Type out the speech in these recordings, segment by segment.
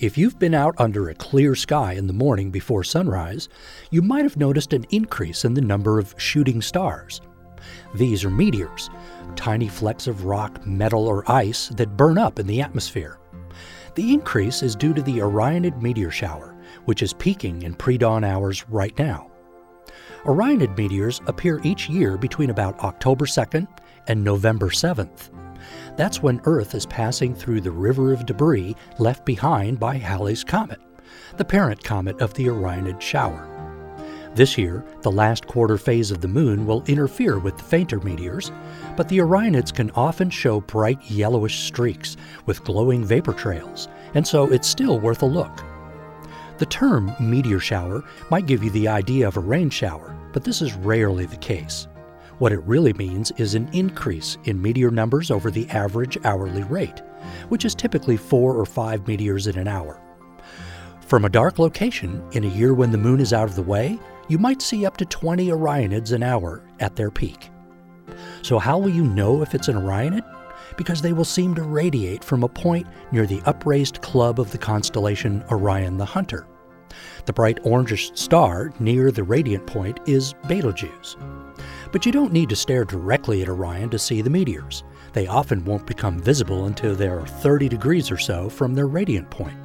If you've been out under a clear sky in the morning before sunrise, you might have noticed an increase in the number of shooting stars. These are meteors, tiny flecks of rock, metal, or ice that burn up in the atmosphere. The increase is due to the Orionid meteor shower, which is peaking in pre dawn hours right now. Orionid meteors appear each year between about October 2nd and November 7th. That's when Earth is passing through the river of debris left behind by Halley's Comet, the parent comet of the Orionid shower. This year, the last quarter phase of the moon will interfere with the fainter meteors, but the Orionids can often show bright yellowish streaks with glowing vapor trails, and so it's still worth a look. The term meteor shower might give you the idea of a rain shower, but this is rarely the case. What it really means is an increase in meteor numbers over the average hourly rate, which is typically four or five meteors in an hour. From a dark location, in a year when the moon is out of the way, you might see up to 20 Orionids an hour at their peak. So, how will you know if it's an Orionid? Because they will seem to radiate from a point near the upraised club of the constellation Orion the Hunter. The bright orangish star near the radiant point is Betelgeuse. But you don't need to stare directly at Orion to see the meteors. They often won't become visible until they are 30 degrees or so from their radiant point.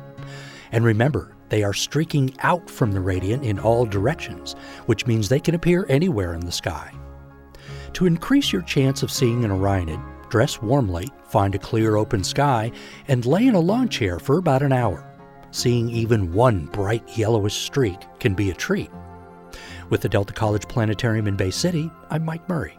And remember, they are streaking out from the radiant in all directions, which means they can appear anywhere in the sky. To increase your chance of seeing an Orionid, dress warmly, find a clear open sky, and lay in a lawn chair for about an hour. Seeing even one bright yellowish streak can be a treat. With the Delta College Planetarium in Bay City, I'm Mike Murray.